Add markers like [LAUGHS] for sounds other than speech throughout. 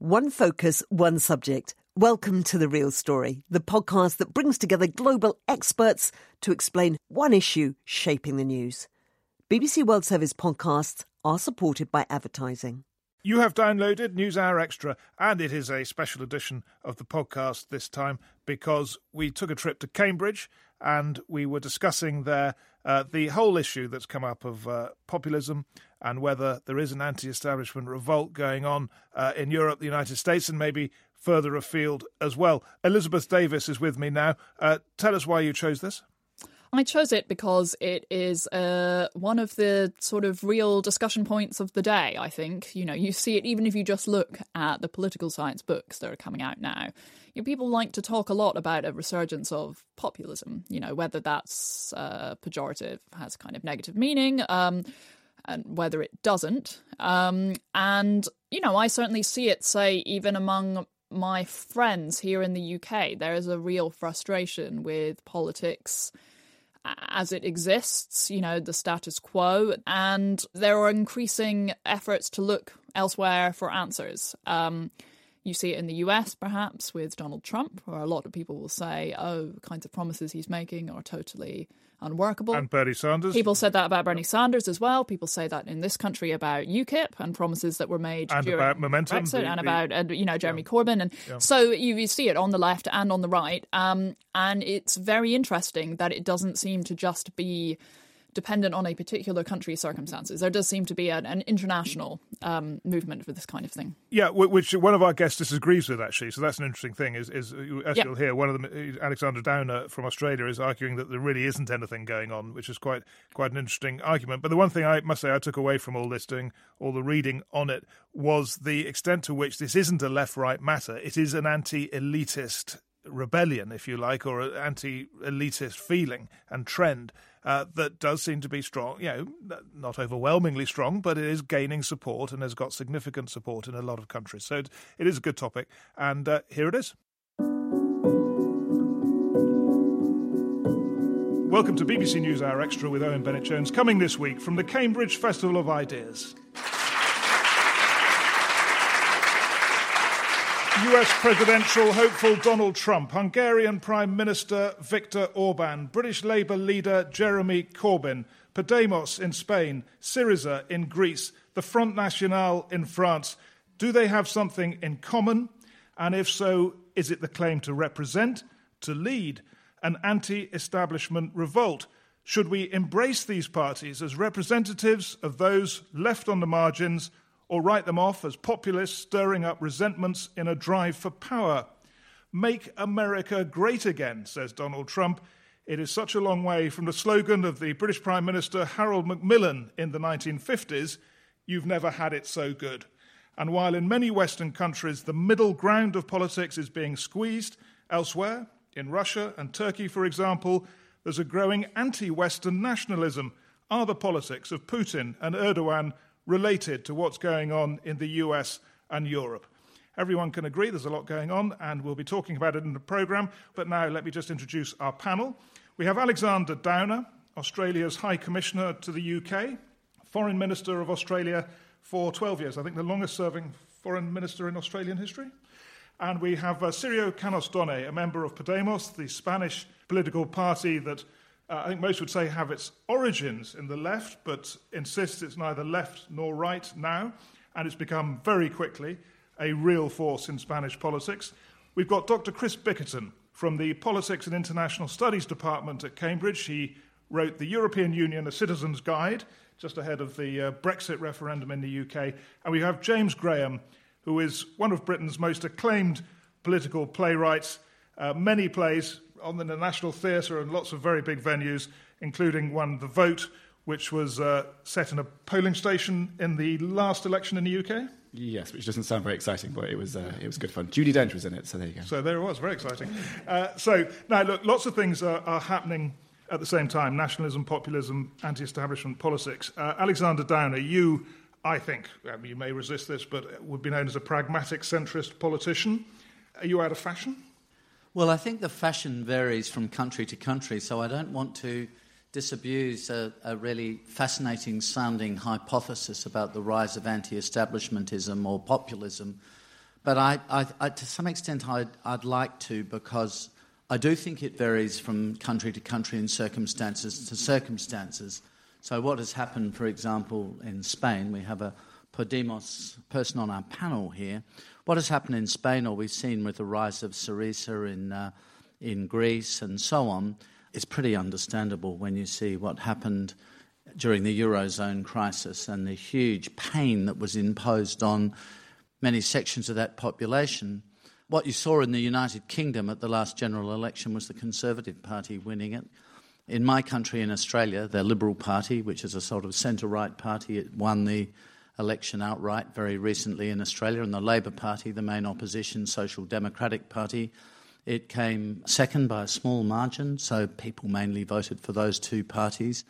One focus, one subject. Welcome to The Real Story, the podcast that brings together global experts to explain one issue shaping the news. BBC World Service podcasts are supported by advertising. You have downloaded NewsHour Extra, and it is a special edition of the podcast this time because we took a trip to Cambridge and we were discussing there uh, the whole issue that's come up of uh, populism and whether there is an anti establishment revolt going on uh, in Europe, the United States, and maybe further afield as well. Elizabeth Davis is with me now. Uh, tell us why you chose this. I chose it because it is uh, one of the sort of real discussion points of the day, I think. You know, you see it even if you just look at the political science books that are coming out now. You know, people like to talk a lot about a resurgence of populism, you know, whether that's uh, pejorative, has kind of negative meaning, um, and whether it doesn't. Um, and, you know, I certainly see it, say, even among my friends here in the UK. There is a real frustration with politics as it exists, you know, the status quo, and there are increasing efforts to look elsewhere for answers. Um, you see it in the US, perhaps, with Donald Trump, where a lot of people will say, oh, the kinds of promises he's making are totally unworkable. And Bernie Sanders. People said that about Bernie Sanders as well. People say that in this country about UKIP and promises that were made and during about momentum, Brexit the, and about and you know Jeremy yeah. Corbyn and yeah. so you, you, see it on the left and on the right. Um, and it's very interesting that it doesn't seem to just be dependent on a particular country's circumstances. There does seem to be an, an international um, movement for this kind of thing. Yeah, which one of our guests disagrees with actually. So that's an interesting thing. Is, is as yeah. you'll hear, one of them, Alexander Downer from Australia, is arguing that there really isn't anything going on, which is quite quite an interesting argument. But the one thing I must say I took away from all this, doing all the reading on it, was the extent to which this isn't a left-right matter. It is an anti-elitist rebellion, if you like, or an anti-elitist feeling and trend. Uh, that does seem to be strong, you know, not overwhelmingly strong, but it is gaining support and has got significant support in a lot of countries. So it, is a good topic. And uh, here it is. Welcome to BBC News Hour Extra with Owen Bennett Jones, coming this week from the Cambridge Festival of Ideas. US presidential hopeful Donald Trump, Hungarian Prime Minister Viktor Orban, British Labour leader Jeremy Corbyn, Podemos in Spain, Syriza in Greece, the Front National in France. Do they have something in common? And if so, is it the claim to represent, to lead an anti establishment revolt? Should we embrace these parties as representatives of those left on the margins? Or write them off as populists stirring up resentments in a drive for power. Make America great again, says Donald Trump. It is such a long way from the slogan of the British Prime Minister Harold Macmillan in the 1950s You've never had it so good. And while in many Western countries the middle ground of politics is being squeezed, elsewhere, in Russia and Turkey, for example, there's a growing anti Western nationalism. Are the politics of Putin and Erdogan related to what's going on in the US and Europe. Everyone can agree there's a lot going on, and we'll be talking about it in the programme. But now let me just introduce our panel. We have Alexander Downer, Australia's High Commissioner to the UK, Foreign Minister of Australia for 12 years, I think the longest serving Foreign Minister in Australian history. And we have uh, Sirio Canos Donnay, a member of Podemos, the Spanish political party that uh, I think most would say have its origins in the left, but insists it's neither left nor right now, and it's become very quickly a real force in Spanish politics. We've got Dr. Chris Bickerton from the Politics and International Studies Department at Cambridge. He wrote the European Union A Citizen's Guide just ahead of the uh, Brexit referendum in the UK. And we have James Graham, who is one of Britain's most acclaimed political playwrights, uh, many plays on the National Theatre and lots of very big venues, including one, The Vote, which was uh, set in a polling station in the last election in the UK. Yes, which doesn't sound very exciting, but it was uh, it was good fun. Judi Dench was in it, so there you go. So there it was, very exciting. Uh, so now look, lots of things are, are, happening at the same time: nationalism, populism, anti-establishment politics. Uh, Alexander Downer, you, I think, you may resist this, but would be known as a pragmatic centrist politician. Are you out of fashion? Well, I think the fashion varies from country to country, so I don't want to disabuse a, a really fascinating sounding hypothesis about the rise of anti establishmentism or populism But I, I, I, to some extent, I'd, I'd like to because I do think it varies from country to country and circumstances to circumstances. So, what has happened, for example, in Spain, we have a Podemos person on our panel here. What has happened in Spain, or we've seen with the rise of Syriza in, uh, in Greece and so on, is pretty understandable when you see what happened during the Eurozone crisis and the huge pain that was imposed on many sections of that population. What you saw in the United Kingdom at the last general election was the Conservative Party winning it. In my country, in Australia, the Liberal Party, which is a sort of centre right party, it won the election outright very recently in Australia, and the Labor Party, the main opposition Social Democratic Party, it came second by a small margin, so people mainly voted for those two parties.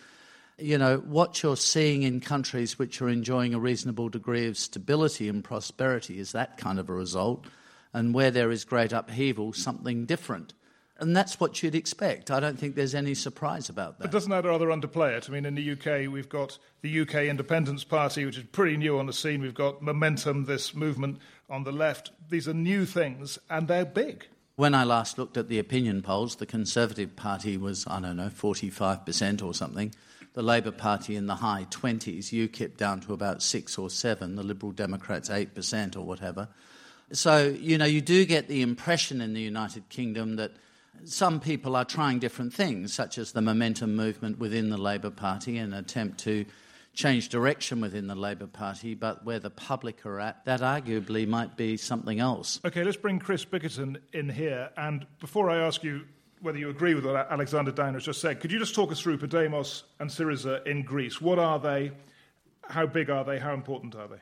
You know, what you're seeing in countries which are enjoying a reasonable degree of stability and prosperity is that kind of a result and where there is great upheaval, something different. And that's what you'd expect. I don't think there's any surprise about that. But doesn't that rather underplay it? I mean, in the UK, we've got the UK Independence Party, which is pretty new on the scene. We've got Momentum, this movement on the left. These are new things, and they're big. When I last looked at the opinion polls, the Conservative Party was, I don't know, 45% or something. The Labour Party in the high 20s, UKIP down to about 6 or 7, the Liberal Democrats 8% or whatever. So, you know, you do get the impression in the United Kingdom that some people are trying different things, such as the momentum movement within the Labour Party, an attempt to change direction within the Labour Party, but where the public are at, that arguably might be something else. Okay, let's bring Chris Bickerton in here. And before I ask you whether you agree with what Alexander Downer has just said, could you just talk us through Podemos and Syriza in Greece? What are they? How big are they? How important are they?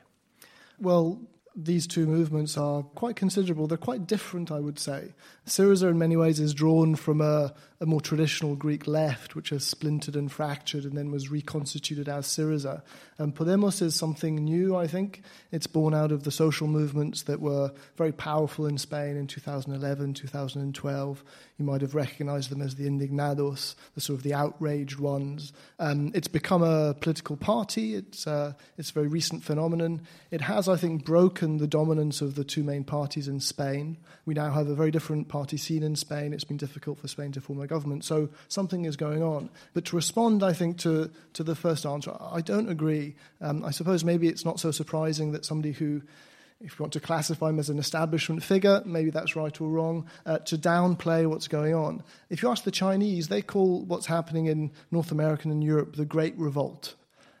Well, these two movements are quite considerable. They're quite different, I would say. Syriza, in many ways, is drawn from a, a, more traditional Greek left, which has splintered and fractured and then was reconstituted as Syriza. And Podemos is something new, I think. It's born out of the social movements that were very powerful in Spain in 2011, 2012. You might have recognized them as the indignados, the sort of the outraged ones. Um, it's become a political party. It's, uh, it's a very recent phenomenon. It has, I think, broken the dominance of the two main parties in Spain. We now have a very different party scene in Spain. It's been difficult for Spain to form a government. So something is going on. But to respond, I think, to, to the first answer, I don't agree. Um, I suppose maybe it's not so surprising that somebody who if you want to classify him as an establishment figure, maybe that's right or wrong, uh, to downplay what's going on. If you ask the Chinese, they call what's happening in North America and Europe the Great Revolt.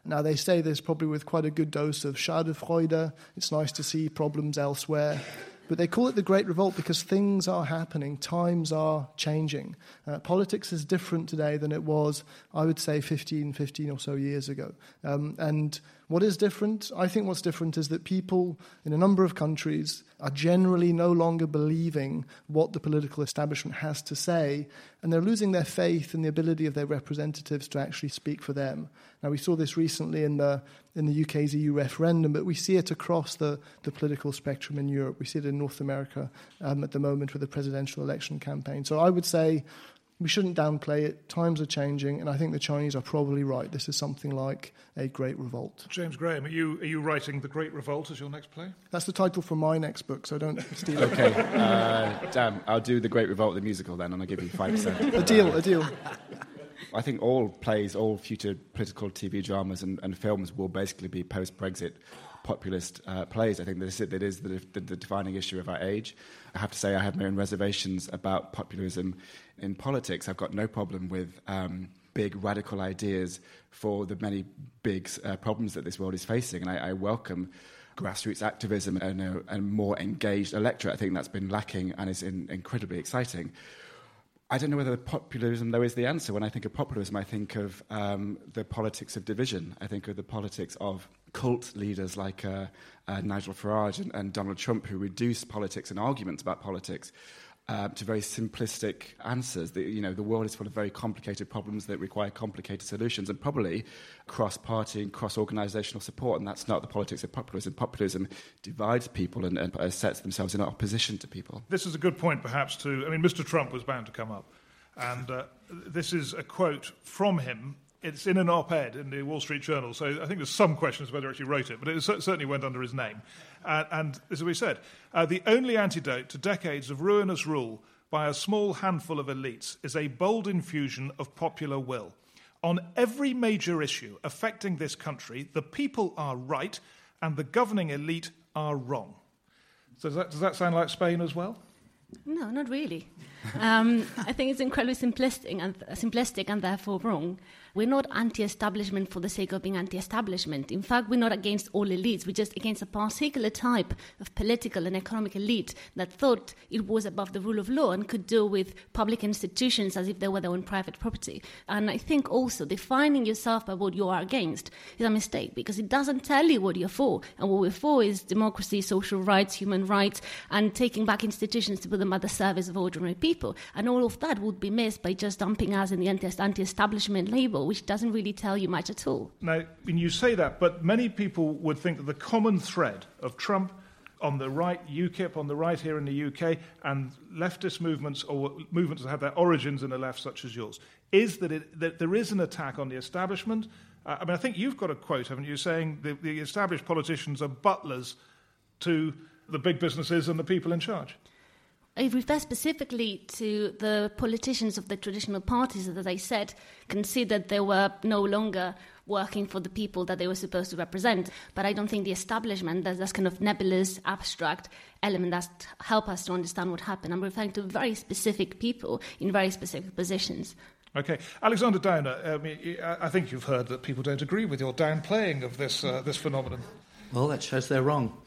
Now, they say this probably with quite a good dose of Schadenfreude. It's nice to see problems elsewhere. But they call it the Great Revolt because things are happening, times are changing. Uh, politics is different today than it was, I would say, 15, 15 or so years ago. Um, and what is different? I think what's different is that people in a number of countries are generally no longer believing what the political establishment has to say, and they're losing their faith in the ability of their representatives to actually speak for them. Now, we saw this recently in the, in the UK's EU referendum, but we see it across the, the political spectrum in Europe. We see it in North America um, at the moment with the presidential election campaign. So I would say we shouldn't downplay it. Times are changing, and I think the Chinese are probably right. This is something like a great revolt. James Graham, are you, are you writing The Great Revolt as your next play? That's the title for my next book, so don't steal it. Okay. Uh, damn, I'll do The Great Revolt, the musical, then, and I'll give you 5%. [LAUGHS] a deal, a deal. I think all plays, all future political TV dramas and, and films will basically be post Brexit populist uh, plays. I think that is, that is the, the, the, defining issue of our age. I have to say, I have my own reservations about populism in politics. I've got no problem with um, big radical ideas for the many big uh, problems that this world is facing, and I, I welcome grassroots activism and a, a, more engaged electorate. I think that's been lacking and is in, incredibly exciting. I don't know whether populism, though, is the answer. When I think of populism, I think of um, the politics of division. I think of the politics of cult leaders like uh, uh, Nigel Farage and, and, Donald Trump, who reduce politics and arguments about politics uh, to very simplistic answers. The, you know, the world is full of very complicated problems that require complicated solutions, and probably cross-party and cross-organisational support. And that's not the politics of populism. Populism divides people and, and uh, sets themselves in opposition to people. This is a good point, perhaps. To I mean, Mr. Trump was bound to come up, and uh, this is a quote from him It's in an op ed in the Wall Street Journal, so I think there's some questions whether he actually wrote it, but it certainly went under his name. Uh, and as we said, uh, the only antidote to decades of ruinous rule by a small handful of elites is a bold infusion of popular will. On every major issue affecting this country, the people are right and the governing elite are wrong. So does that, does that sound like Spain as well? No, not really. Um, I think it's incredibly simplistic and, simplistic and therefore wrong. We're not anti establishment for the sake of being anti establishment. In fact, we're not against all elites. We're just against a particular type of political and economic elite that thought it was above the rule of law and could deal with public institutions as if they were their own private property. And I think also defining yourself by what you are against is a mistake because it doesn't tell you what you're for. And what we're for is democracy, social rights, human rights, and taking back institutions to put them at the service of ordinary people. And all of that would be missed by just dumping us in the anti establishment label which doesn't really tell you much at all. Now, when you say that, but many people would think that the common thread of Trump on the right, UKIP on the right here in the UK, and leftist movements or movements that have their origins in the left, such as yours, is that, it, that there is an attack on the establishment. Uh, I mean, I think you've got a quote, haven't you, saying the, the established politicians are butlers to the big businesses and the people in charge it refer specifically to the politicians of the traditional parties that, as I said, considered they were no longer working for the people that they were supposed to represent. But I don't think the establishment, there's this kind of nebulous, abstract element that help us to understand what happened. I'm referring to very specific people in very specific positions. Okay, Alexander Downer. I, mean, I think you've heard that people don't agree with your downplaying of this uh, this phenomenon. Well, that shows they're wrong.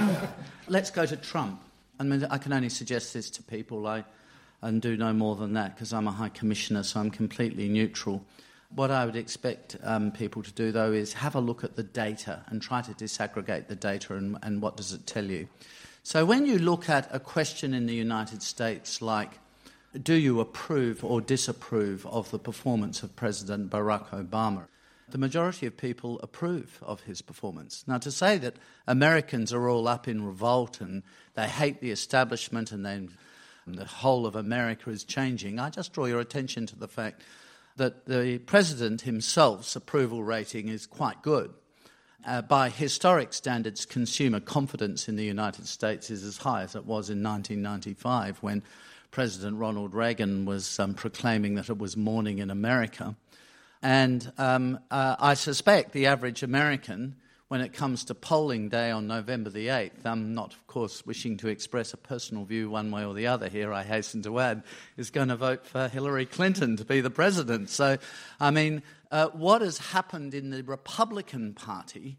[LAUGHS] Let's go to Trump. I mean, I can only suggest this to people. I and do no more than that because I'm a high commissioner, so I'm completely neutral. What I would expect um, people to do, though, is have a look at the data and try to disaggregate the data and, and what does it tell you. So, when you look at a question in the United States like, do you approve or disapprove of the performance of President Barack Obama? The majority of people approve of his performance. Now, to say that Americans are all up in revolt and they hate the establishment and then the whole of America is changing, I just draw your attention to the fact that the president himself's approval rating is quite good. Uh, by historic standards, consumer confidence in the United States is as high as it was in 1995 when President Ronald Reagan was um, proclaiming that it was morning in America. And um, uh, I suspect the average American, when it comes to polling day on November the 8th, I'm not, of course, wishing to express a personal view one way or the other here, I hasten to add, is going to vote for Hillary Clinton to be the president. So, I mean, uh, what has happened in the Republican Party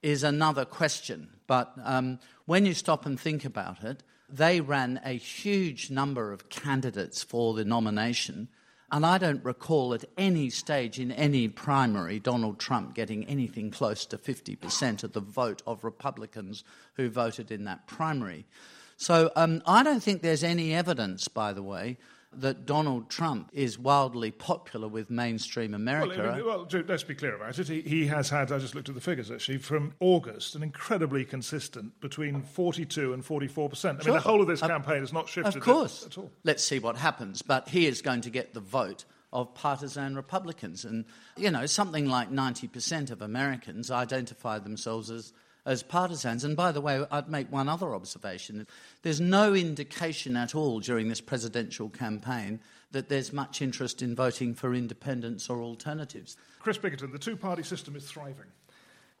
is another question. But um, when you stop and think about it, they ran a huge number of candidates for the nomination and I don't recall at any stage in any primary Donald Trump getting anything close to 50% of the vote of Republicans who voted in that primary. So um, I don't think there's any evidence, by the way, that Donald Trump is wildly popular with mainstream America. Well, well let's be clear about it. He, he, has had, I just looked at the figures actually, from August, an incredibly consistent between 42 and 44 percent. I sure. mean, the whole of this campaign has not shifted of course. at all. Let's see what happens. But he is going to get the vote of partisan Republicans. And, you know, something like 90% of Americans identify themselves as as partisans. And by the way, I'd make one other observation. There's no indication at all during this presidential campaign that there's much interest in voting for independents or alternatives. Chris Bickerton, the two party system is thriving.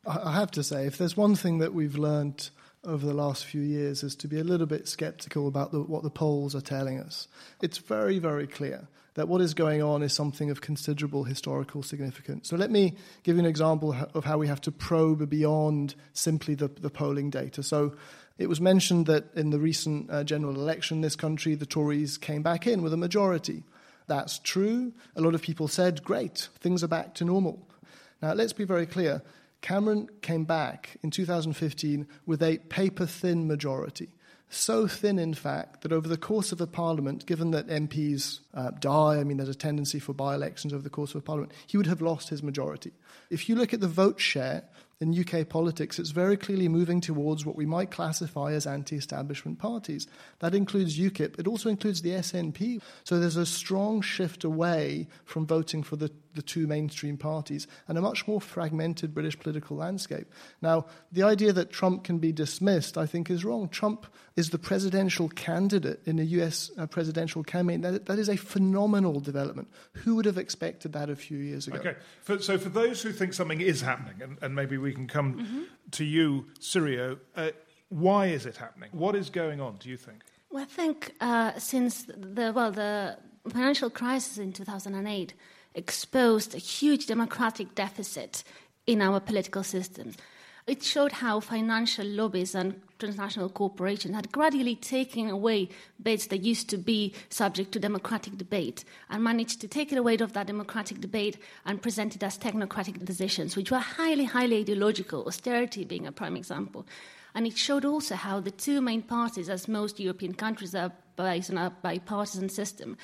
I have to say, if there's one thing that we've learned over the last few years is to be a little bit skeptical about the, what the polls are telling us. It's very, very clear that what is going on is something of considerable historical significance. So let me give you an example of how we have to probe beyond simply the, the polling data. So it was mentioned that in the recent uh, general election in this country, the Tories came back in with a majority. That's true. A lot of people said, great, things are back to normal. Now, let's be very clear. Cameron came back in 2015 with a paper thin majority so thin, in fact, that over the course of a parliament, given that MPs uh, die, I mean, there's a tendency for by elections over the course of a parliament, he would have lost his majority. If you look at the vote share in UK politics, it's very clearly moving towards what we might classify as anti establishment parties. That includes UKIP, it also includes the SNP. So there's a strong shift away from voting for the the two mainstream parties and a much more fragmented British political landscape. Now, the idea that Trump can be dismissed, I think, is wrong. Trump is the presidential candidate in a US uh, presidential campaign. That, that is a phenomenal development. Who would have expected that a few years ago? Okay, for, so for those who think something is happening, and, and maybe we can come mm-hmm. to you, Sirio, uh, why is it happening? What is going on, do you think? Well, I think uh, since the well, the financial crisis in 2008 exposed a huge democratic deficit in our political systems. It showed how financial lobbies and transnational corporations had gradually taken away bits that used to be subject to democratic debate and managed to take it away of that democratic debate and present it as technocratic decisions, which were highly, highly ideological, austerity being a prime example. And it showed also how the two main parties, as most European countries are based on a bipartisan system,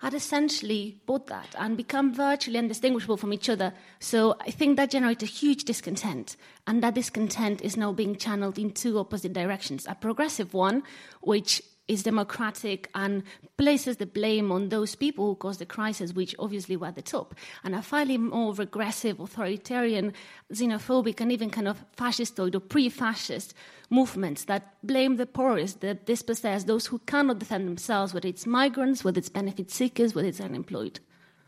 had essentially bought that and become virtually indistinguishable from each other. So I think that generated huge discontent, and that discontent is now being channeled in two opposite directions. A progressive one, which is democratic and places the blame on those people who caused the crisis, which obviously were at the top, and a fairly more regressive, authoritarian, xenophobic, and even kind of fascistoid or pre fascist movements that blame the poorest, the dispossessed, those who cannot defend themselves, whether it's migrants, whether it's benefit seekers, whether it's unemployed.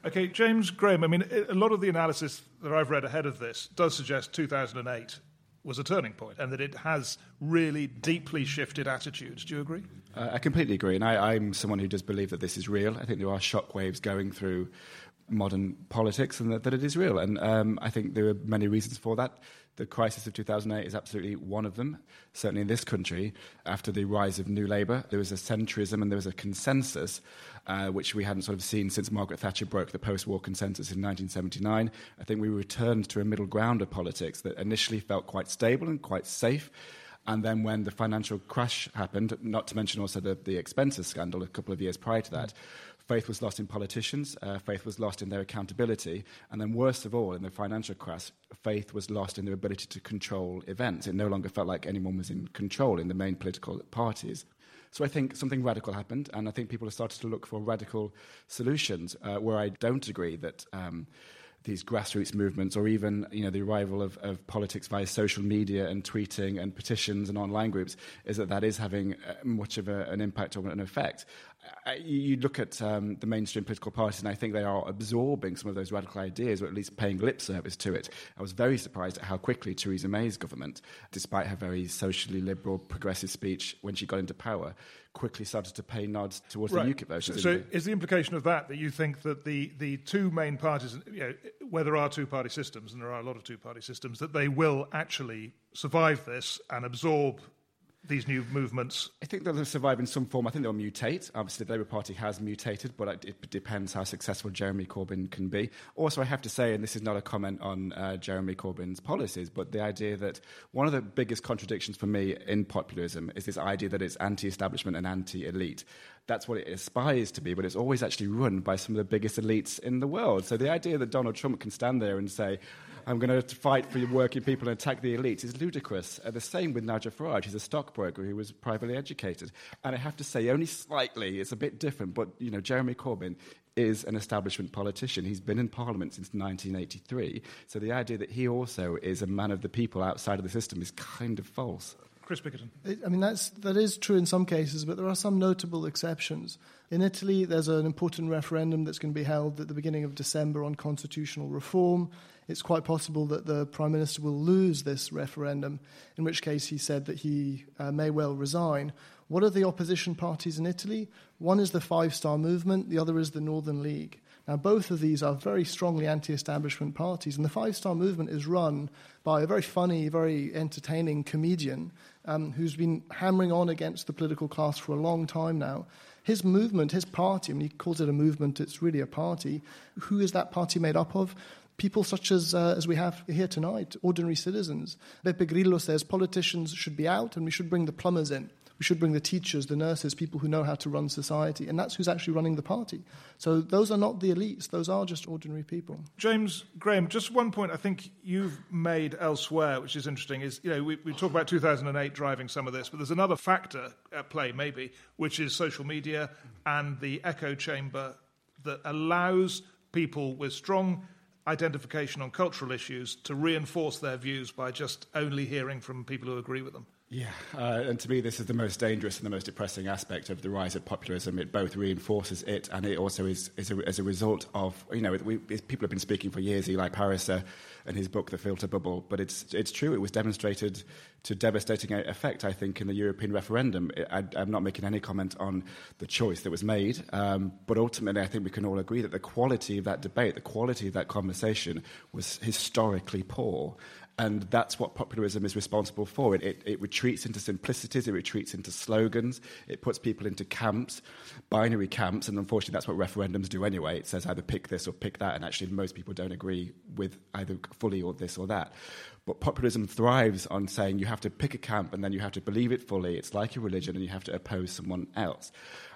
Okay, James Graham, I mean, a lot of the analysis that I've read ahead of this does suggest 2008 was a turning point and that it has really deeply shifted attitudes. Do you agree? Uh, I completely agree. And I, I'm someone who does believe that this is real. I think there are shockwaves going through modern politics and that, that it is real. And um, I think there are many reasons for that. The crisis of 2008 is absolutely one of them. Certainly in this country, after the rise of New Labour, there was a centrism and there was a consensus, uh, which we hadn't sort of seen since Margaret Thatcher broke the post war consensus in 1979. I think we returned to a middle ground of politics that initially felt quite stable and quite safe. And then when the financial crash happened, not to mention also the, the expenses scandal a couple of years prior to that, Faith was lost in politicians, uh, faith was lost in their accountability, and then worst of all, in the financial crash, faith was lost in their ability to control events. It no longer felt like anyone was in control in the main political parties. So I think something radical happened, and I think people have started to look for radical solutions. Uh, where I don't agree that. Um, these grassroots movements, or even you know the arrival of, of politics via social media and tweeting and petitions and online groups, is that that is having uh, much of a, an impact or an effect. You look at um, the mainstream political parties, and I think they are absorbing some of those radical ideas, or at least paying lip service to it. I was very surprised at how quickly Theresa May's government, despite her very socially liberal, progressive speech when she got into power, quickly started to pay nods towards right. the UKIP version. So, so is the implication of that that you think that the, the two main parties, you know, where there are two party systems, and there are a lot of two party systems, that they will actually survive this and absorb these new movements? I think they'll survive in some form. I think they'll mutate. Obviously, the Labour Party has mutated, but it depends how successful Jeremy Corbyn can be. Also, I have to say, and this is not a comment on uh, Jeremy Corbyn's policies, but the idea that one of the biggest contradictions for me in populism is this idea that it's anti establishment and anti elite. That's what it aspires to be, but it's always actually run by some of the biggest elites in the world. So the idea that Donald Trump can stand there and say, I'm going to fight for working people and attack the elites is ludicrous. Uh, the same with Nigel Farage. He's a stockbroker who was privately educated. And I have to say, only slightly, it's a bit different, but, you know, Jeremy Corbyn is an establishment politician. He's been in Parliament since 1983. So the idea that he also is a man of the people outside of the system is kind of false. Chris Bickerton. I mean, that's, that is true in some cases, but there are some notable exceptions. In Italy, there's an important referendum that's going to be held at the beginning of December on constitutional reform. It's quite possible that the Prime Minister will lose this referendum, in which case he said that he uh, may well resign. What are the opposition parties in Italy? One is the Five Star Movement, the other is the Northern League. Now, both of these are very strongly anti establishment parties, and the Five Star Movement is run by a very funny, very entertaining comedian um, who's been hammering on against the political class for a long time now. His movement, his party, I mean, he calls it a movement, it's really a party. Who is that party made up of? People such as, uh, as we have here tonight, ordinary citizens. Beppe Grillo says politicians should be out and we should bring the plumbers in. We should bring the teachers, the nurses, people who know how to run society. And that's who's actually running the party. So those are not the elites, those are just ordinary people. James Graham, just one point I think you've made elsewhere, which is interesting, is you know, we, we talk about 2008 driving some of this, but there's another factor at play, maybe, which is social media and the echo chamber that allows people with strong identification on cultural issues to reinforce their views by just only hearing from people who agree with them. Yeah, uh, and to me, this is the most dangerous and the most depressing aspect of the rise of populism. It both reinforces it, and it also is, is a, as a result of, you know, we, people have been speaking for years, Eli Pariser and his book, The Filter Bubble, but it's, it's true, it was demonstrated to devastating effect, I think, in the European referendum. I, am not making any comment on the choice that was made, um, but ultimately, I think we can all agree that the quality of that debate, the quality of that conversation was historically poor. And that's what populism is responsible for. It, it, it, retreats into simplicities, it retreats into slogans, it puts people into camps, binary camps, and unfortunately, that's what referendums do anyway. It says either pick this or pick that, and actually, most people don't agree with either fully or this or that. But populism thrives on saying you have to pick a camp and then you have to believe it fully. It's like a religion, and you have to oppose someone else.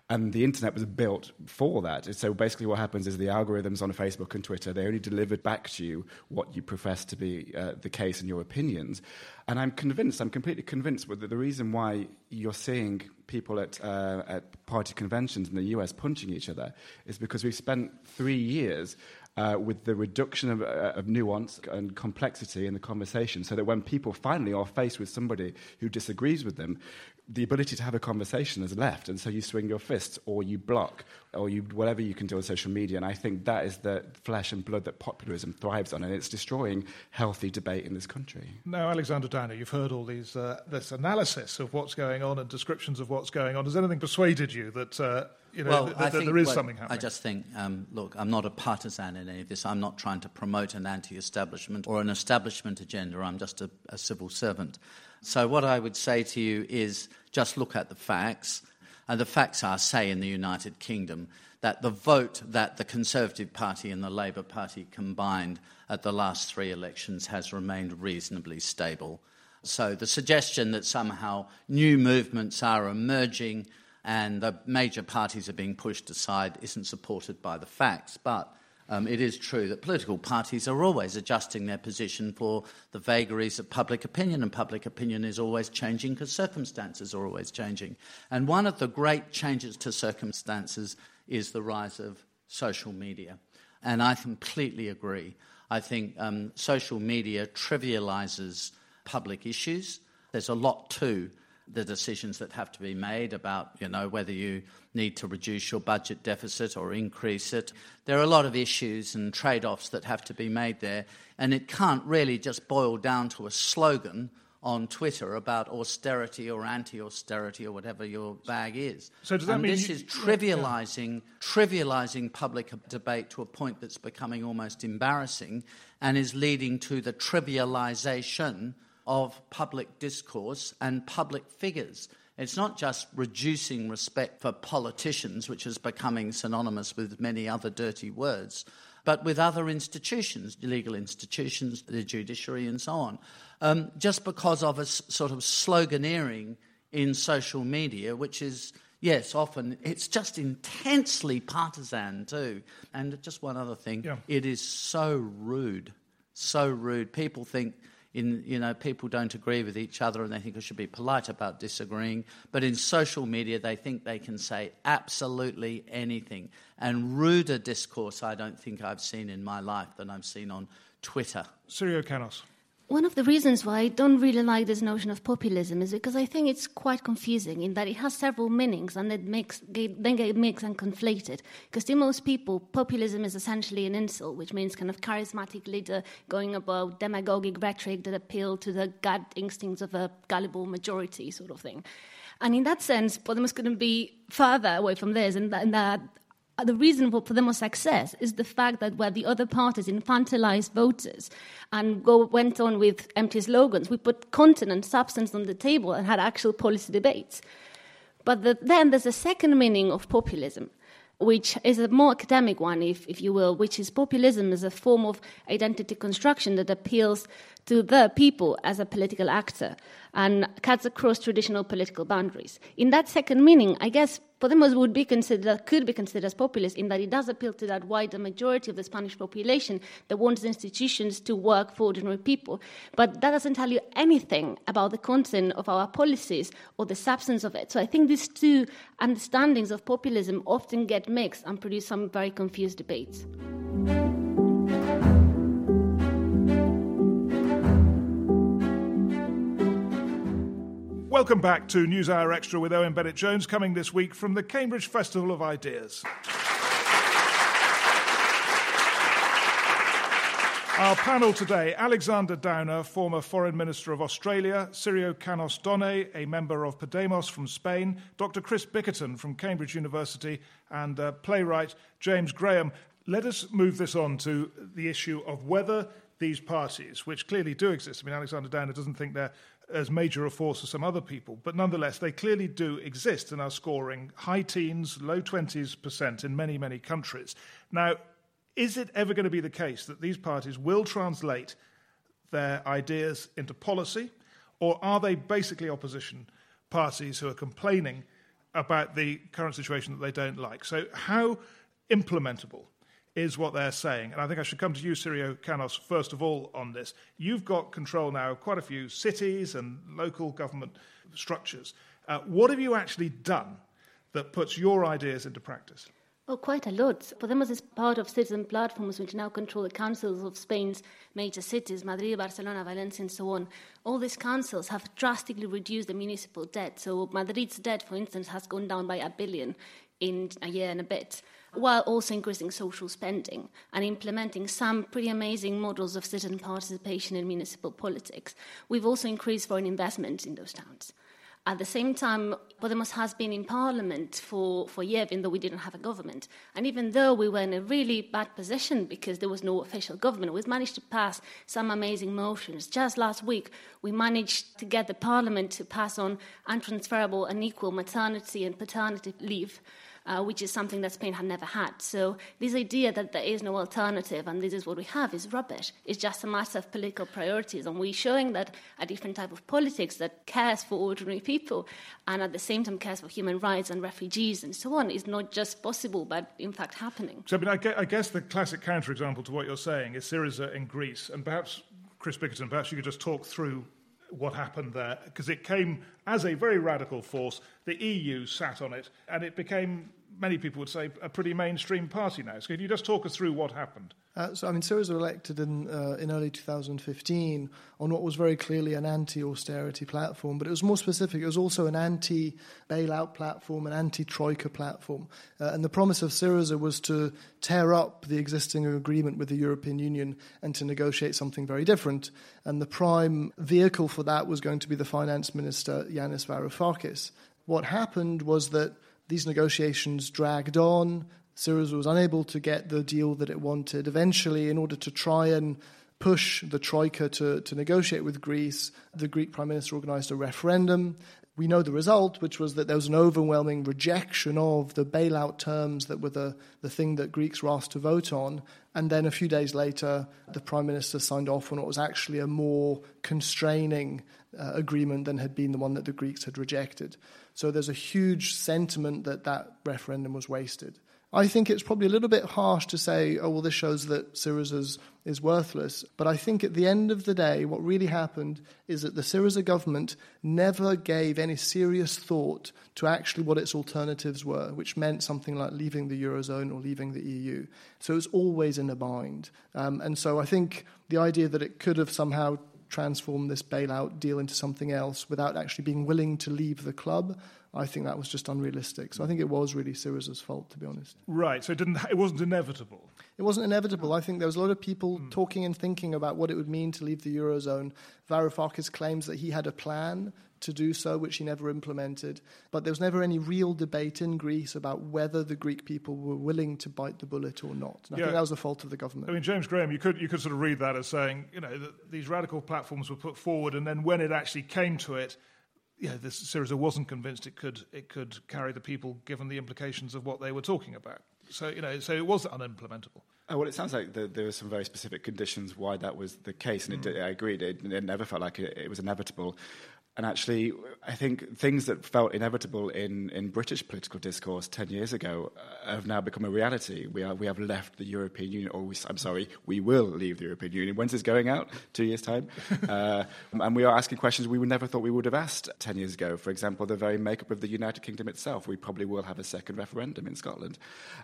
And the internet was built for that. So basically, what happens is the algorithms on Facebook and Twitter, they only delivered back to you what you profess to be uh, the case in your opinions. And I'm convinced, I'm completely convinced that the reason why you're seeing people at, uh, at party conventions in the US punching each other is because we've spent three years uh, with the reduction of, uh, of, nuance and complexity in the conversation, so that when people finally are faced with somebody who disagrees with them, the ability to have a conversation is left, and so you swing your fists, or you block, or you whatever you can do on social media. And I think that is the flesh and blood that populism thrives on, and it's destroying healthy debate in this country. Now, Alexander Downer, you've heard all these uh, this analysis of what's going on and descriptions of what's going on. Has anything persuaded you that? Uh, you know, well, th- th- th- there is something happening. I just think, um, look, I'm not a partisan in any of this. I'm not trying to promote an anti establishment or an establishment agenda. I'm just a, a civil servant. So, what I would say to you is just look at the facts. And the facts are, say, in the United Kingdom, that the vote that the Conservative Party and the Labour Party combined at the last three elections has remained reasonably stable. So, the suggestion that somehow new movements are emerging and the major parties are being pushed aside isn't supported by the facts. But um, it is true that political parties are always adjusting their position for the vagaries of public opinion, and public opinion is always changing because circumstances are always changing. And one of the great changes to circumstances is the rise of social media. And I completely agree. I think um, social media trivializes public issues. There's a lot to the decisions that have to be made about, you know, whether you need to reduce your budget deficit or increase it. There are a lot of issues and trade offs that have to be made there, and it can't really just boil down to a slogan on Twitter about austerity or anti-austerity or whatever your bag is. So does that and mean this you, is trivializing yeah. trivializing public debate to a point that's becoming almost embarrassing and is leading to the trivialization of public discourse and public figures. It's not just reducing respect for politicians, which is becoming synonymous with many other dirty words, but with other institutions, legal institutions, the judiciary, and so on. Um, just because of a s- sort of sloganeering in social media, which is, yes, often it's just intensely partisan too. And just one other thing yeah. it is so rude, so rude. People think in you know people don't agree with each other and they think we should be polite about disagreeing but in social media they think they can say absolutely anything. And ruder discourse i don't think i've seen in my life than i've seen on twitter. Sirio Canos one of the reasons why I don't really like this notion of populism is because I think it's quite confusing in that it has several meanings and it makes then get mixed and conflated. Because to most people, populism is essentially an insult, which means kind of charismatic leader going about demagogic rhetoric that appeal to the gut instincts of a gullible majority, sort of thing. And in that sense, Podemos couldn't be further away from this, and that, and that the reason for, them success is the fact that where the other parties infantilized voters and go, went on with empty slogans, we put content and substance on the table and had actual policy debates. But the, then there's a second meaning of populism, which is a more academic one, if, if you will, which is populism is a form of identity construction that appeals to the people as a political actor and cuts across traditional political boundaries. In that second meaning, I guess Podemos would be considered, could be considered as populist in that it does appeal to that wider majority of the Spanish population that wants institutions to work for ordinary people. But that doesn't tell you anything about the content of our policies or the substance of it. So I think these two understandings of populism often get mixed and produce some very confused debates. Welcome back to NewsHour Extra with Owen Bennett Jones, coming this week from the Cambridge Festival of Ideas. Our panel today Alexander Downer, former Foreign Minister of Australia, Sirio Canos Donnay, a member of Podemos from Spain, Dr. Chris Bickerton from Cambridge University, and uh, playwright James Graham. Let us move this on to the issue of whether these parties, which clearly do exist, I mean, Alexander Downer doesn't think they're as major a force as some other people, but nonetheless, they clearly do exist and are scoring high teens, low 20s percent in many, many countries. Now, is it ever going to be the case that these parties will translate their ideas into policy, or are they basically opposition parties who are complaining about the current situation that they don't like? So, how implementable is what they're saying? And I think I should come to you, Sirio Canos, first of all on this. You've got control now of quite a few cities and local government structures. Uh, what have you actually done that puts your ideas into practice? Oh, quite a lot. Podemos is part of citizen platforms which now control the councils of Spain's major cities, Madrid, Barcelona, Valencia, and so on. All these councils have drastically reduced the municipal debt. So Madrid's debt, for instance, has gone down by a billion in a year and a bit, while also increasing social spending and implementing some pretty amazing models of citizen participation in municipal politics. We've also increased foreign investment in those towns. At the same time, Podemos has been in parliament for, for years, even though we didn't have a government. And even though we were in a really bad position because there was no official government, we've managed to pass some amazing motions. Just last week, we managed to get the parliament to pass on untransferable and equal maternity and paternity leave uh, which is something that Spain had never had. So this idea that there is no alternative and this is what we have is rubbish. It's just a matter of political priorities, and we're showing that a different type of politics that cares for ordinary people and at the same time cares for human rights and refugees and so on is not just possible, but in fact happening. So, I mean, I guess the classic counterexample to what you're saying is Syriza in Greece, and perhaps Chris Bickerton, perhaps you could just talk through what happened there, because it came as a very radical force. The EU sat on it, and it became many people would say, a pretty mainstream party now. So, can you just talk us through what happened? Uh, so, I mean, Syriza were elected in, uh, in early 2015 on what was very clearly an anti austerity platform, but it was more specific. It was also an anti bailout platform, an anti troika platform. Uh, and the promise of Syriza was to tear up the existing agreement with the European Union and to negotiate something very different. And the prime vehicle for that was going to be the finance minister, Yanis Varoufakis. What happened was that these negotiations dragged on. Syriza was unable to get the deal that it wanted. Eventually, in order to try and push the Troika to, to negotiate with Greece, the Greek Prime Minister organized a referendum. We know the result, which was that there was an overwhelming rejection of the bailout terms that were the, the thing that Greeks were asked to vote on. And then a few days later, the Prime Minister signed off on what was actually a more constraining uh, agreement than had been the one that the Greeks had rejected. So there's a huge sentiment that that referendum was wasted. I think it's probably a little bit harsh to say, oh, well, this shows that Syriza is worthless. But I think at the end of the day, what really happened is that the Syriza government never gave any serious thought to actually what its alternatives were, which meant something like leaving the Eurozone or leaving the EU. So it was always in a bind. Um, and so I think the idea that it could have somehow transform this bailout deal into something else without actually being willing to leave the club. I think that was just unrealistic. So I think it was really Syriza's fault, to be honest. Right. So it didn't. It wasn't inevitable. It wasn't inevitable. I think there was a lot of people mm. talking and thinking about what it would mean to leave the eurozone. Varoufakis claims that he had a plan to do so, which he never implemented. But there was never any real debate in Greece about whether the Greek people were willing to bite the bullet or not. And I yeah. think that was the fault of the government. I mean, James Graham, you could, you could sort of read that as saying, you know, that these radical platforms were put forward, and then when it actually came to it, yeah, this Syriza wasn't convinced it could it could carry the people, given the implications of what they were talking about. So you know, so it was unimplementable. Oh, well, it sounds like the, there were some very specific conditions why that was the case, and mm. it, I agreed. It, it, never felt like it, it was inevitable. And actually, I think things that felt inevitable in, in British political discourse 10 years ago uh, have now become a reality. We, are, we have left the European Union, or we, I'm sorry, we will leave the European Union. When's this going out? Two years' time? [LAUGHS] uh, and we are asking questions we never thought we would have asked 10 years ago. For example, the very makeup of the United Kingdom itself. We probably will have a second referendum in Scotland.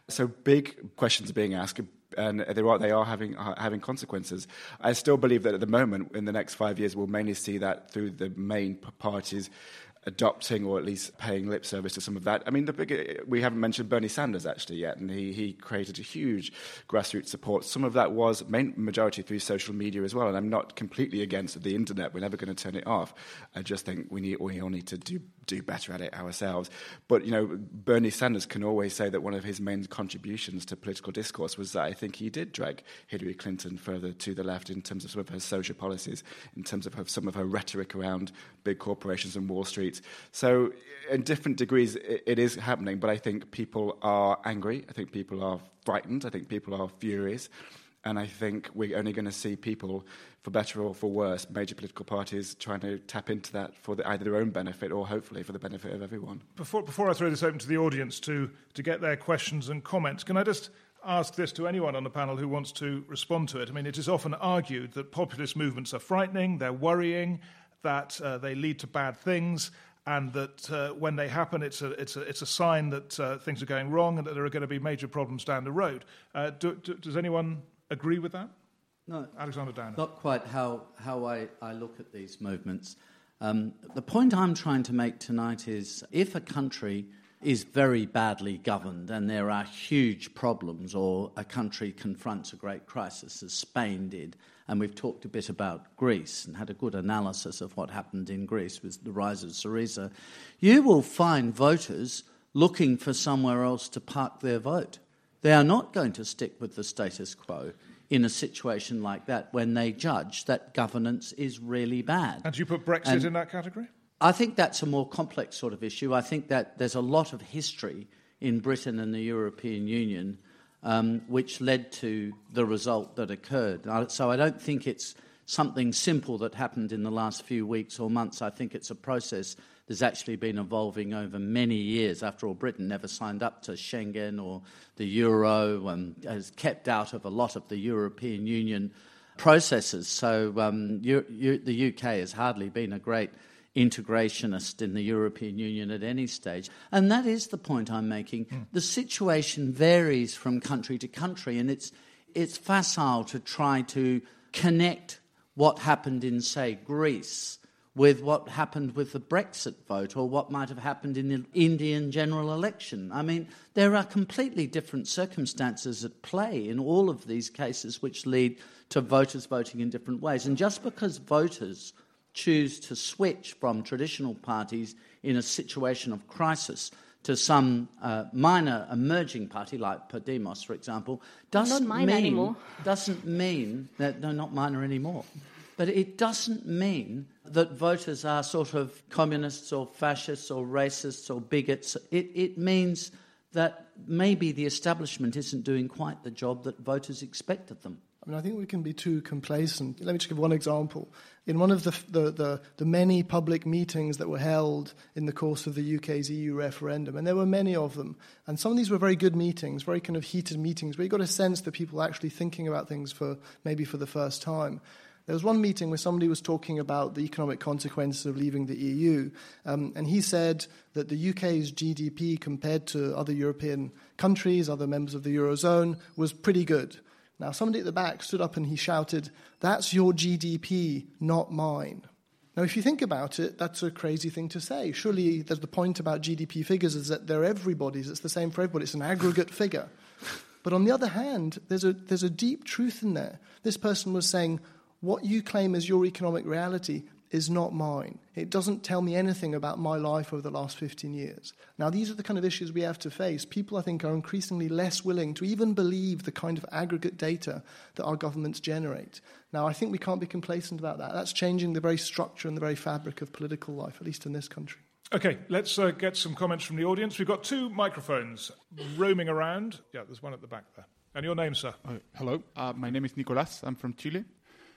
So big questions are being asked, and they are, they are having, uh, having consequences. I still believe that at the moment, in the next five years, we'll mainly see that through the main parties adopting or at least paying lip service to some of that. I mean, the big, we haven't mentioned Bernie Sanders actually yet, and he, he created a huge grassroots support. Some of that was main majority through social media as well, and I'm not completely against the internet. We're never going to turn it off. I just think we need we all need to do do better at it ourselves. But, you know, Bernie Sanders can always say that one of his main contributions to political discourse was that I think he did drag Hillary Clinton further to the left in terms of some of her social policies, in terms of her, some of her rhetoric around big corporations and Wall Street. So, in different degrees, it, it is happening, but I think people are angry. I think people are frightened. I think people are furious. And I think we're only going to see people, for better or for worse, major political parties trying to tap into that for the, either their own benefit or hopefully for the benefit of everyone. Before, before I throw this open to the audience to, to get their questions and comments, can I just ask this to anyone on the panel who wants to respond to it? I mean, it is often argued that populist movements are frightening, they're worrying, that uh, they lead to bad things and that uh, when they happen, it's a, it's a, it's a sign that uh, things are going wrong and that there are going to be major problems down the road. Uh, do, do, does anyone agree with that? No, Alexander Downer. Not quite how, how I, I look at these movements. Um, the point I'm trying to make tonight is if a country is very badly governed and there are huge problems, or a country confronts a great crisis, as Spain did, and we've talked a bit about Greece and had a good analysis of what happened in Greece with the rise of Syriza, you will find voters looking for somewhere else to park their vote. They are not going to stick with the status quo in a situation like that when they judge that governance is really bad. And do you put Brexit and in that category? I think that's a more complex sort of issue. I think that there's a lot of history in Britain and the European Union um, which led to the result that occurred. So I don't think it's something simple that happened in the last few weeks or months. I think it's a process that's actually been evolving over many years. After all, Britain never signed up to Schengen or the euro and has kept out of a lot of the European Union processes. So um, you, you, the UK has hardly been a great integrationist in the European Union at any stage. And that is the point I'm making. Mm. The situation varies from country to country, and it's, it's facile to try to connect what happened in, say, Greece with what happened with the Brexit vote or what might have happened in the Indian general election. I mean, there are completely different circumstances at play in all of these cases which lead to voters voting in different ways. And just because voters choose to switch from traditional parties in a situation of crisis to some uh, minor emerging party like Podemos, for example, doesn't mean anymore. doesn't mean that no, not minor anymore. But it doesn't mean that voters are sort of communists or fascists or racists or bigots. It, it means that maybe the establishment isn't doing quite the job that voters expect of them. I mean, I think we can be too complacent. Let me just give one example. In one of the, the, the, the, many public meetings that were held in the course of the UK's EU referendum, and there were many of them, and some of these were very good meetings, very kind of heated meetings, where you got a sense that people were actually thinking about things for maybe for the first time. There was one meeting where somebody was talking about the economic consequences of leaving the EU, um, and he said that the UK's GDP compared to other European countries, other members of the Eurozone, was pretty good. Now, somebody at the back stood up and he shouted, That's your GDP, not mine. Now, if you think about it, that's a crazy thing to say. Surely, the point about GDP figures is that they're everybody's. It's the same for everybody. It's an aggregate [LAUGHS] figure. But on the other hand, there's a, there's a deep truth in there. This person was saying, what you claim as your economic reality is not mine. It doesn't tell me anything about my life over the last 15 years. Now, these are the kind of issues we have to face. People, I think, are increasingly less willing to even believe the kind of aggregate data that our governments generate. Now, I think we can't be complacent about that. That's changing the very structure and the very fabric of political life, at least in this country. Okay, let's uh, get some comments from the audience. We've got two microphones roaming around. Yeah, there's one at the back there. And your name, sir? Uh, hello, uh, my name is Nicolas. I'm from Chile.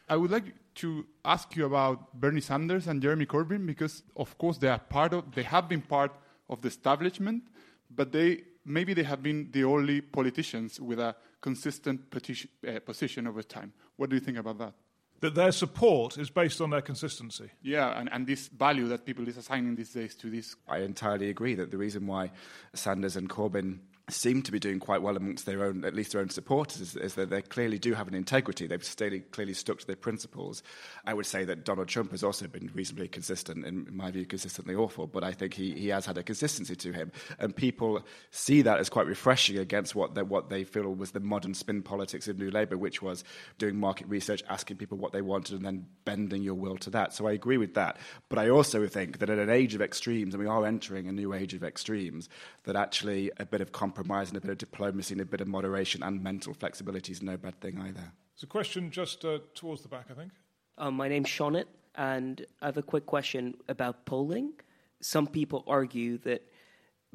I would like to ask you about Bernie Sanders and Jeremy Corbyn because, of course, they are part of, they have been part of the establishment, but they maybe they have been the only politicians with a consistent petition, uh, position over time. What do you think about that? That their support is based on their consistency. Yeah, and, and this value that people is assigning these days to this. I entirely agree that the reason why Sanders and Corbyn seem to be doing quite well amongst their own, at least their own supporters, is, is that they clearly do have an integrity. They've clearly, clearly stuck to their principles. I would say that Donald Trump has also been reasonably consistent, in my view, consistently awful, but I think he, he has had a consistency to him. And people see that as quite refreshing against what they, what they feel was the modern spin politics of New Labour, which was doing market research, asking people what they wanted, and then bending your will to that. So I agree with that. But I also think that at an age of extremes, and we are entering a new age of extremes, that actually a bit of compromise and a bit of diplomacy and a bit of moderation and mental flexibility is no bad thing either. There's a question just uh, towards the back, I think. Um, my name's Shonit, and I have a quick question about polling. Some people argue that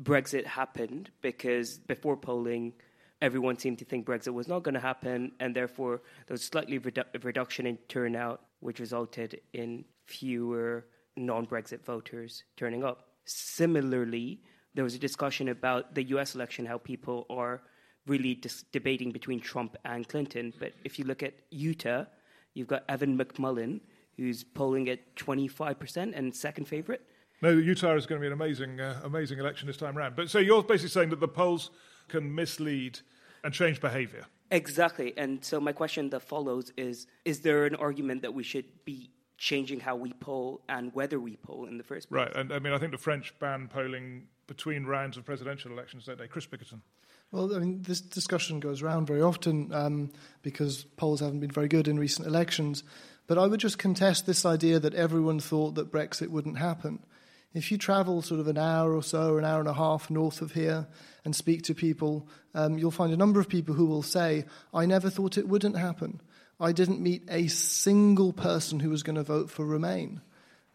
Brexit happened because before polling, everyone seemed to think Brexit was not going to happen, and therefore there was slightly redu- reduction in turnout, which resulted in fewer non-Brexit voters turning up. Similarly, there was a discussion about the US election, how people are really dis- debating between Trump and Clinton. But if you look at Utah, you've got Evan McMullin, who's polling at 25% and second favorite. No, Utah is going to be an amazing, uh, amazing election this time around. But so you're basically saying that the polls can mislead and change behavior. Exactly. And so my question that follows is Is there an argument that we should be changing how we poll and whether we poll in the first place? Right. And I mean, I think the French ban polling between rounds of presidential elections, don't they? Chris Bickerton. Well, I mean, this discussion goes around very often um, because polls haven't been very good in recent elections. But I would just contest this idea that everyone thought that Brexit wouldn't happen. If you travel sort of an hour or so, or an hour and a half north of here, and speak to people, um, you'll find a number of people who will say, I never thought it wouldn't happen. I didn't meet a single person who was going to vote for Remain.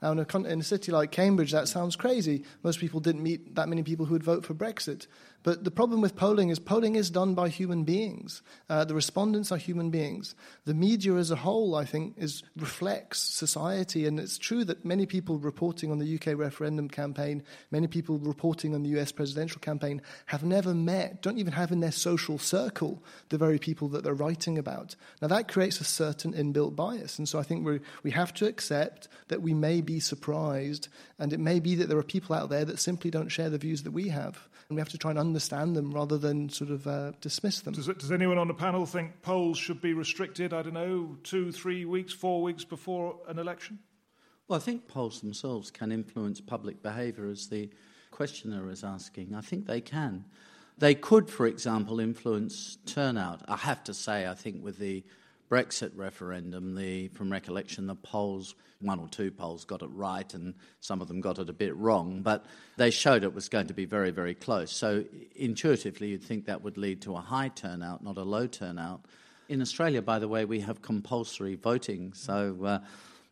Now, in a, in a, city like Cambridge, that sounds crazy. Most people didn't meet that many people who would vote for Brexit. But the problem with polling is polling is done by human beings. Uh, the respondents are human beings. The media as a whole, I think, is reflects society, and it's true that many people reporting on the UK referendum campaign, many people reporting on the US presidential campaign, have never met, don't even have in their social circle the very people that they're writing about. Now that creates a certain inbuilt bias, and so I think we we have to accept that we may be surprised, and it may be that there are people out there that simply don't share the views that we have, and we have to try and understand them rather than sort of uh, dismiss them. Does, it, does, anyone on the panel think polls should be restricted, I don't know, two, three weeks, four weeks before an election? Well, I think polls themselves can influence public behaviour, as the questioner is asking. I think they can. They could, for example, influence turnout. I have to say, I think with the Brexit referendum, the, from recollection, the polls, one or two polls got it right and some of them got it a bit wrong, but they showed it was going to be very, very close. So intuitively, you'd think that would lead to a high turnout, not a low turnout. In Australia, by the way, we have compulsory voting, so uh,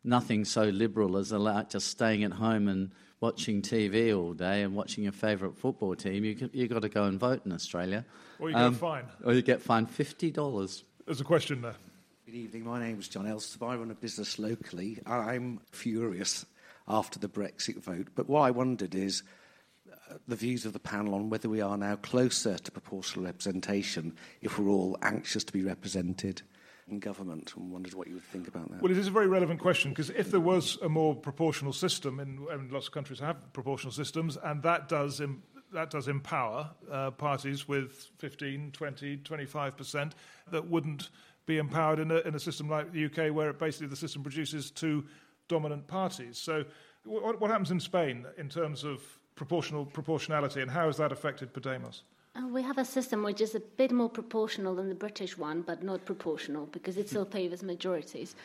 nothing so liberal as allowed just staying at home and watching TV all day and watching your favourite football team. You you've got to go and vote in Australia. Or you get um, fined. Or you get fined $50. There's a question there. Good evening. My name is John Elstov. I run a business locally. I'm furious after the Brexit vote. But what I wondered is uh, the views of the panel on whether we are now closer to proportional representation if we're all anxious to be represented in government and wondered what you would think about that. Well, it is a very relevant question because if there was a more proportional system, and lots of countries have proportional systems, and that does that does empower uh, parties with 15, 20, 25% that wouldn't be empowered in a, in a system like the UK, where basically the system produces two dominant parties. So, what, what happens in Spain in terms of proportional proportionality, and how has that affected Podemos? Uh, we have a system which is a bit more proportional than the British one, but not proportional because it still favours majorities.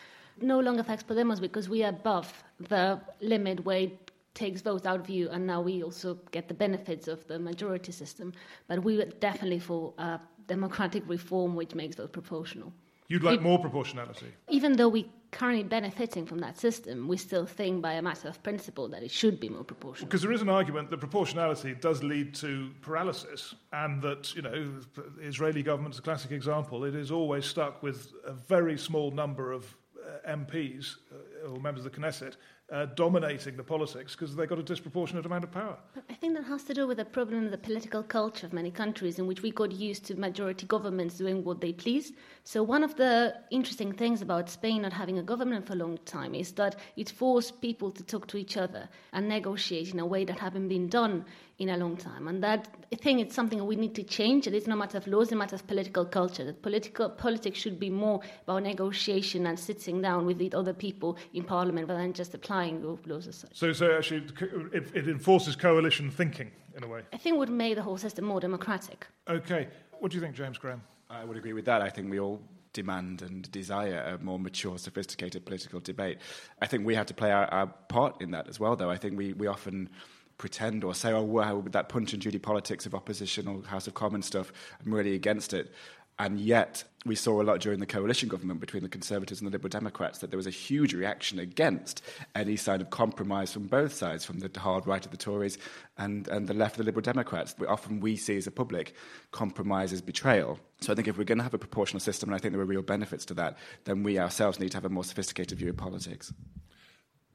No longer affects Podemos because we are above the limit where it takes votes out of you, and now we also get the benefits of the majority system. But we were definitely for uh, democratic reform which makes vote proportional. You'd like more proportionality? Even though we're currently benefiting from that system, we still think by a matter of principle that it should be more proportional. Because there is an argument that proportionality does lead to paralysis, and that, you know, the Israeli government's a classic example. It is always stuck with a very small number of uh, MPs uh, or members of the Knesset uh, dominating the politics because they've got a disproportionate amount of power. I think that has to do with the problem of the political culture of many countries in which we got used to majority governments doing what they please. So, one of the interesting things about Spain not having a government for a long time is that it forced people to talk to each other and negotiate in a way that hadn't been done in a long time. And that I think it's something we need to change. It is not a matter of laws, it's a matter of political culture. That political politics should be more about negotiation and sitting down with the other people in parliament rather than just applying laws as such. So, so actually, it, it enforces coalition thinking in a way. I think it would make the whole system more democratic. Okay. What do you think, James Graham? I would agree with that. I think we all demand and desire a more mature, sophisticated political debate. I think we have to play our, our part in that as well, though. I think we, we often pretend or say, oh, well, that punch and Judy politics of opposition or House of Commons stuff, I'm really against it. And yet, we saw a lot during the coalition government between the Conservatives and the Liberal Democrats that there was a huge reaction against any sign of compromise from both sides, from the hard right of the Tories and, and the left of the Liberal Democrats. Often we see as a public compromise as betrayal. So I think if we're going to have a proportional system, and I think there are real benefits to that, then we ourselves need to have a more sophisticated view of politics.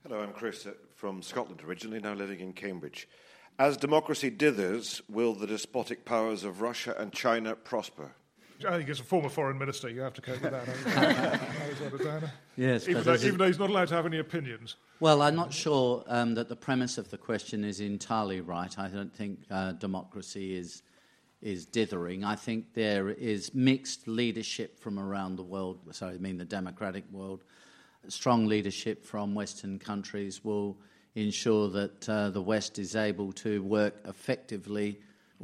Hello, I'm Chris uh, from Scotland originally, now living in Cambridge. As democracy dithers, will the despotic powers of Russia and China prosper? I think as a former foreign minister, you have to cope with that. [LAUGHS] yes, even though, even though, he's not allowed to have any opinions. Well, I'm not sure um, that the premise of the question is entirely right. I don't think uh, democracy is is dithering. I think there is mixed leadership from around the world. Sorry, I mean the democratic world strong leadership from Western countries will ensure that uh, the West is able to work effectively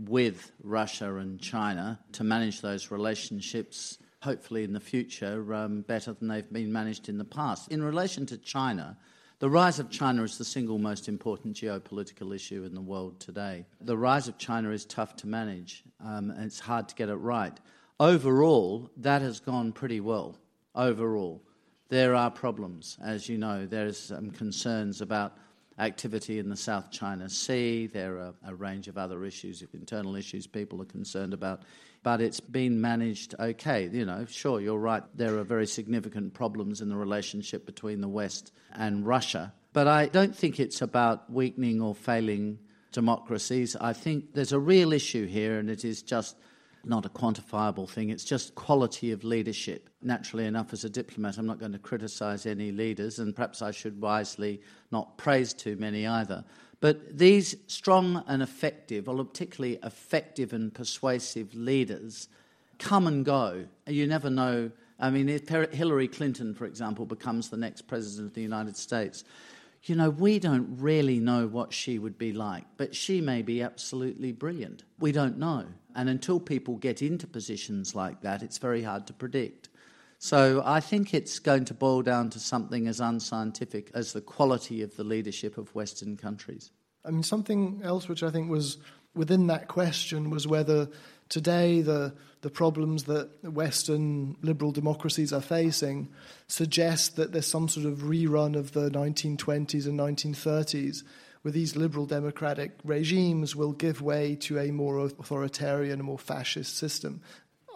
with Russia and China to manage those relationships, hopefully in the future, um, better than they've been managed in the past. In relation to China, the rise of China is the single most important geopolitical issue in the world today. The rise of China is tough to manage, um, and it's hard to get it right. Overall, that has gone pretty well. Overall there are problems. As you know, there's some concerns about activity in the South China Sea. There are a range of other issues, internal issues people are concerned about. But it's been managed okay. You know, sure, you're right. There are very significant problems in the relationship between the West and Russia. But I don't think it's about weakening or failing democracies. I think there's a real issue here, and it is just not a quantifiable thing. It's just quality of leadership. Naturally enough, as a diplomat, I'm not going to criticise any leaders, and perhaps I should wisely not praise too many either. But these strong and effective, or particularly effective and persuasive leaders, come and go. You never know. I mean, if Hillary Clinton, for example, becomes the next president of the United States, you know, we don't really know what she would be like, but she may be absolutely brilliant. We don't know. And until people get into positions like that, it's very hard to predict. So I think it's going to boil down to something as unscientific as the quality of the leadership of Western countries. I mean, something else which I think was within that question was whether today the, the problems that Western liberal democracies are facing suggest that there's some sort of rerun of the 1920s and 1930s where these liberal democratic regimes will give way to a more authoritarian, more fascist system.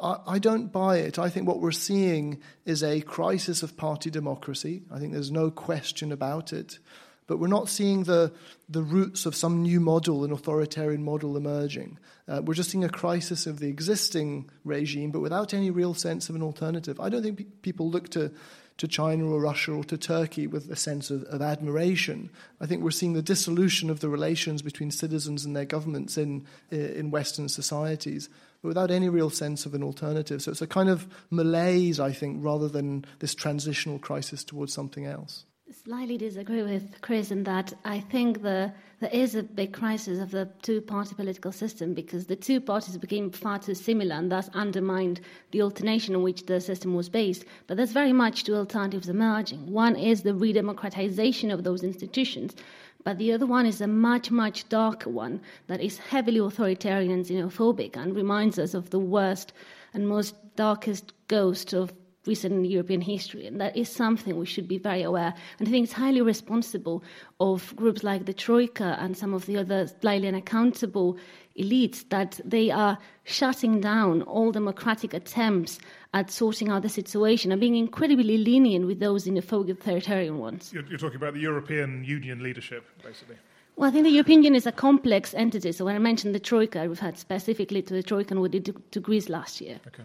I, I don't buy it. I think what we're seeing is a crisis of party democracy. I think there's no question about it. But we're not seeing the, the roots of some new model, an authoritarian model emerging. Uh, we're just seeing a crisis of the existing regime, but without any real sense of an alternative. I don't think pe- people look to to China or Russia or to Turkey with a sense of, of, admiration. I think we're seeing the dissolution of the relations between citizens and their governments in, in Western societies, but without any real sense of an alternative. So it's a kind of malaise, I think, rather than this transitional crisis towards something else slightly disagree with Chris in that I think the, there is a big crisis of the two party political system because the two parties became far too similar and thus undermined the alternation on which the system was based. But there's very much two alternatives emerging. One is the redemocratization of those institutions. But the other one is a much, much darker one that is heavily authoritarian and xenophobic and reminds us of the worst and most darkest ghost of recent European history, and that is something we should be very aware. And I think it's highly responsible of groups like the Troika and some of the other slightly unaccountable elites that they are shutting down all democratic attempts at sorting out the situation and being incredibly lenient with those in the authoritarian ones. You're, you're talking about the European Union leadership, basically. Well, I think the European Union is a complex entity. So when I mentioned the Troika, I referred specifically to the Troika and what it did to Greece last year. Okay.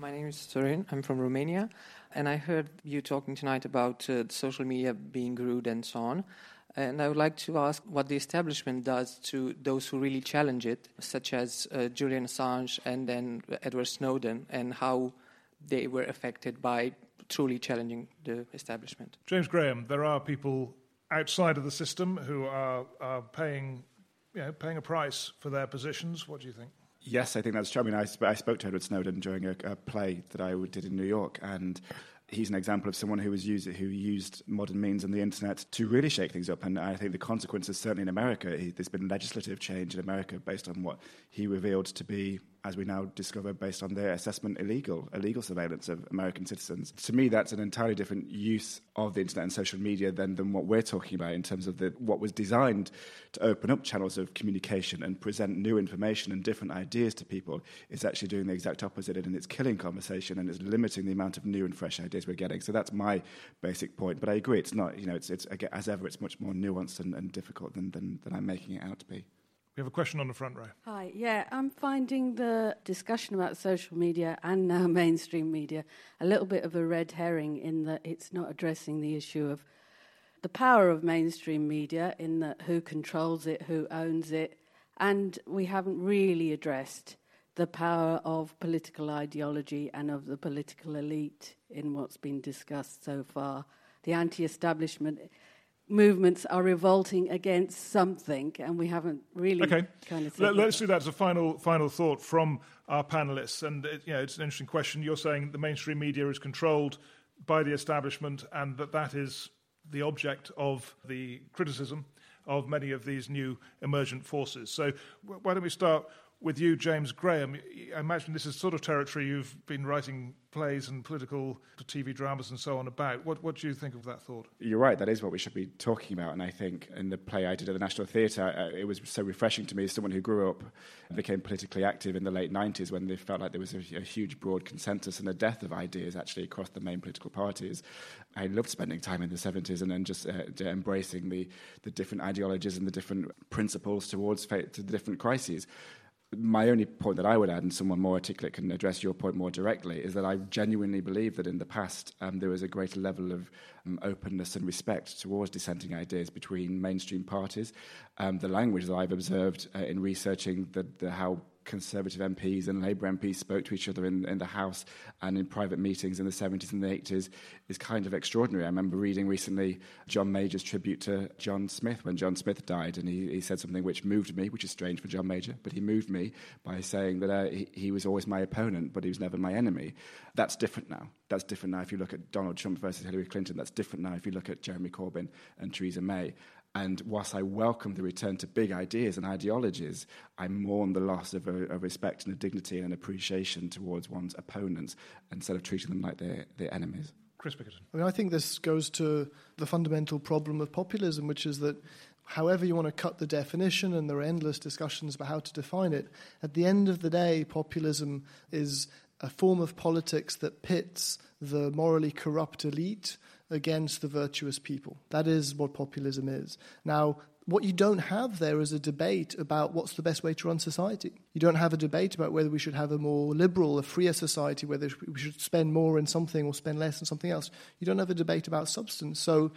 My name is Sorin. I'm from Romania. And I heard you talking tonight about uh, social media being rude and so on. And I would like to ask what the establishment does to those who really challenge it, such as uh, Julian Assange and then Edward Snowden, and how they were affected by truly challenging the establishment. James Graham, there are people outside of the system who are, are paying, you know, paying a price for their positions. What do you think? Yes, I think that's true. I mean, I, sp- I spoke to Edward Snowden during a, a, play that I did in New York, and he's an example of someone who was used, who used modern means and the internet to really shake things up. And I think the consequences, certainly in America, he, there's been legislative change in America based on what he revealed to be as we now discover based on their assessment, illegal, illegal surveillance of American citizens. To me, that's an entirely different use of the internet and social media than, than what we're talking about in terms of the, what was designed to open up channels of communication and present new information and different ideas to people is actually doing the exact opposite and it's killing conversation and it's limiting the amount of new and fresh ideas we're getting. So that's my basic point. But I agree, it's not, you know, it's, it's as ever, it's much more nuanced and, and difficult than, than, than I'm making it out to be. We have a question on the front row. Hi. Yeah, I'm finding the discussion about social media and now [LAUGHS] mainstream media a little bit of a red herring in that it's not addressing the issue of the power of mainstream media in that who controls it, who owns it, and we haven't really addressed the power of political ideology and of the political elite in what's been discussed so far. The anti establishment movements are revolting against something, and we haven't really okay. kind of. Let, us do that as a final final thought from our panelists, and it, you know, it's an interesting question. You're saying the mainstream media is controlled by the establishment, and that that is the object of the criticism of many of these new emergent forces. So, why don't we start with you, James Graham? I imagine this is sort of territory you've been writing plays and political TV dramas and so on about. What, what do you think of that thought? You're right, that is what we should be talking about. And I think in the play I did at the National Theatre, uh, it was so refreshing to me as someone who grew up and became politically active in the late 90s when they felt like there was a, a huge broad consensus and a death of ideas actually across the main political parties. I loved spending time in the 70s and then just uh, embracing the, the different ideologies and the different principles towards to the different crises my only point that I would add, and someone more articulate can address your point more directly, is that I genuinely believe that in the past um, there was a greater level of um, openness and respect towards dissenting ideas between mainstream parties. Um, the language that I've observed uh, in researching the, the, how Conservative MPs and Labour MPs spoke to each other in, in the House and in private meetings in the 70s and the 80s is kind of extraordinary. I remember reading recently John Major's tribute to John Smith when John Smith died, and he, he said something which moved me, which is strange for John Major, but he moved me by saying that uh, he, he was always my opponent, but he was never my enemy. That's different now. That's different now if you look at Donald Trump versus Hillary Clinton. That's different now if you look at Jeremy Corbyn and Theresa May. And whilst I welcome the return to big ideas and ideologies, I mourn the loss of a, a respect and a dignity and an appreciation towards one's opponents instead of treating them like their, their enemies. Chris Bickerton. I mean, I think this goes to the fundamental problem of populism, which is that however you want to cut the definition, and there are endless discussions about how to define it, at the end of the day, populism is a form of politics that pits the morally corrupt elite against the virtuous people. That is what populism is. Now, what you don't have there is a debate about what's the best way to run society. You don't have a debate about whether we should have a more liberal, a freer society, whether we should spend more in something or spend less in something else. You don't have a debate about substance. So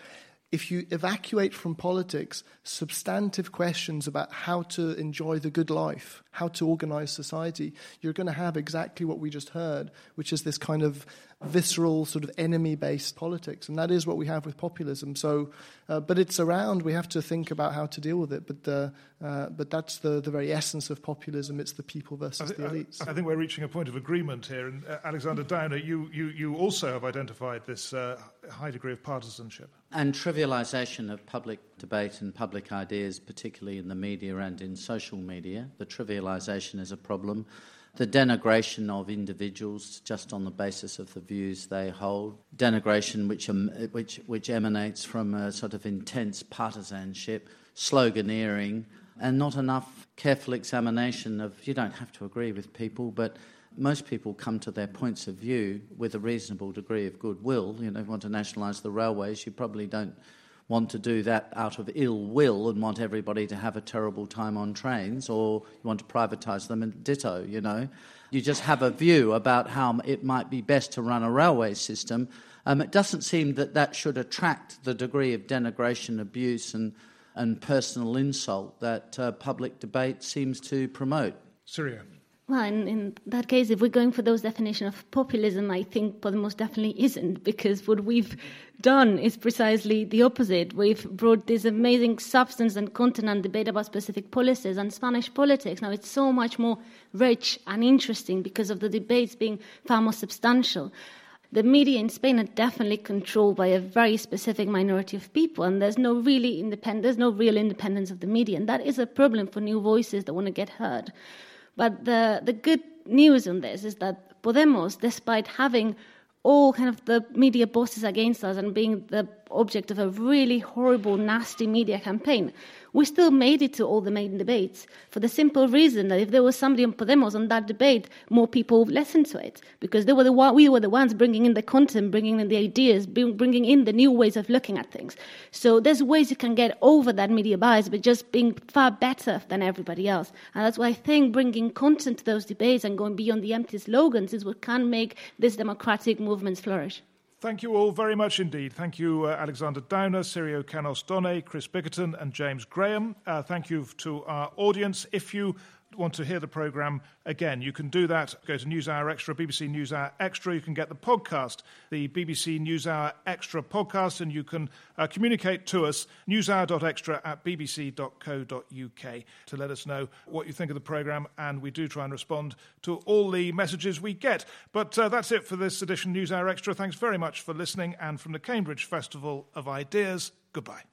if you evacuate from politics substantive questions about how to enjoy the good life, how to organize society, you're going to have exactly what we just heard, which is this kind of visceral, sort of enemy based politics. And that is what we have with populism. So, uh, but it's around, we have to think about how to deal with it. But, uh, uh, but that's the, the very essence of populism it's the people versus th- the elites. I, I, think we're reaching a point of agreement here. And uh, Alexander Downer, you, you, you also have identified this uh, high degree of partisanship and trivialization of public debate and public ideas, particularly in the media and in social media. The trivialization is a problem. The denigration of individuals just on the basis of the views they hold, denigration which, um, which, which emanates from a sort of intense partisanship, sloganeering, and not enough careful examination of, you don't have to agree with people, but most people come to their points of view with a reasonable degree of goodwill. You know, if you want to nationalise the railways, you probably don't want to do that out of ill will and want everybody to have a terrible time on trains, or you want to privatise them and ditto, you know. You just have a view about how it might be best to run a railway system. Um, it doesn't seem that that should attract the degree of denigration, abuse, and, and personal insult that uh, public debate seems to promote. Sirio. Well, in, in, that case, if we're going for those definition of populism, I think Podemos definitely isn't, because what we've done is precisely the opposite. We've brought this amazing substance and content and debate about specific policies and Spanish politics. Now, it's so much more rich and interesting because of the debates being far more substantial. The media in Spain are definitely controlled by a very specific minority of people, and there's no really independ- there's no real independence of the media, and that is a problem for new voices that want to get heard. But the, the good news on this is that Podemos, despite having all kind of the media bosses against us and being the object of a really horrible, nasty media campaign, we still made it to all the main debates for the simple reason that if there was somebody on Podemos on that debate, more people would listen to it because they were the we were the ones bringing in the content, bringing in the ideas, bringing in the new ways of looking at things. So there's ways you can get over that media bias, but just being far better than everybody else. And that's why I think bringing content to those debates and going beyond the empty slogans is what can make these democratic movements flourish. Thank you all very much indeed. Thank you, uh, Alexander Downer, Sirio Canos Donnay, Chris Bickerton, and James Graham. Uh, thank you to our audience. If you want to hear the programme again, you can do that. Go to NewsHour Extra, BBC NewsHour Extra. You can get the podcast, the BBC NewsHour Extra podcast, and you can uh, communicate to us, newshour.extra at bbc.co.uk, to let us know what you think of the programme. And we do try and respond to all the messages we get. But uh, that's it for this edition NewsHour Extra. Thanks very much for listening. And from the Cambridge Festival of Ideas, goodbye.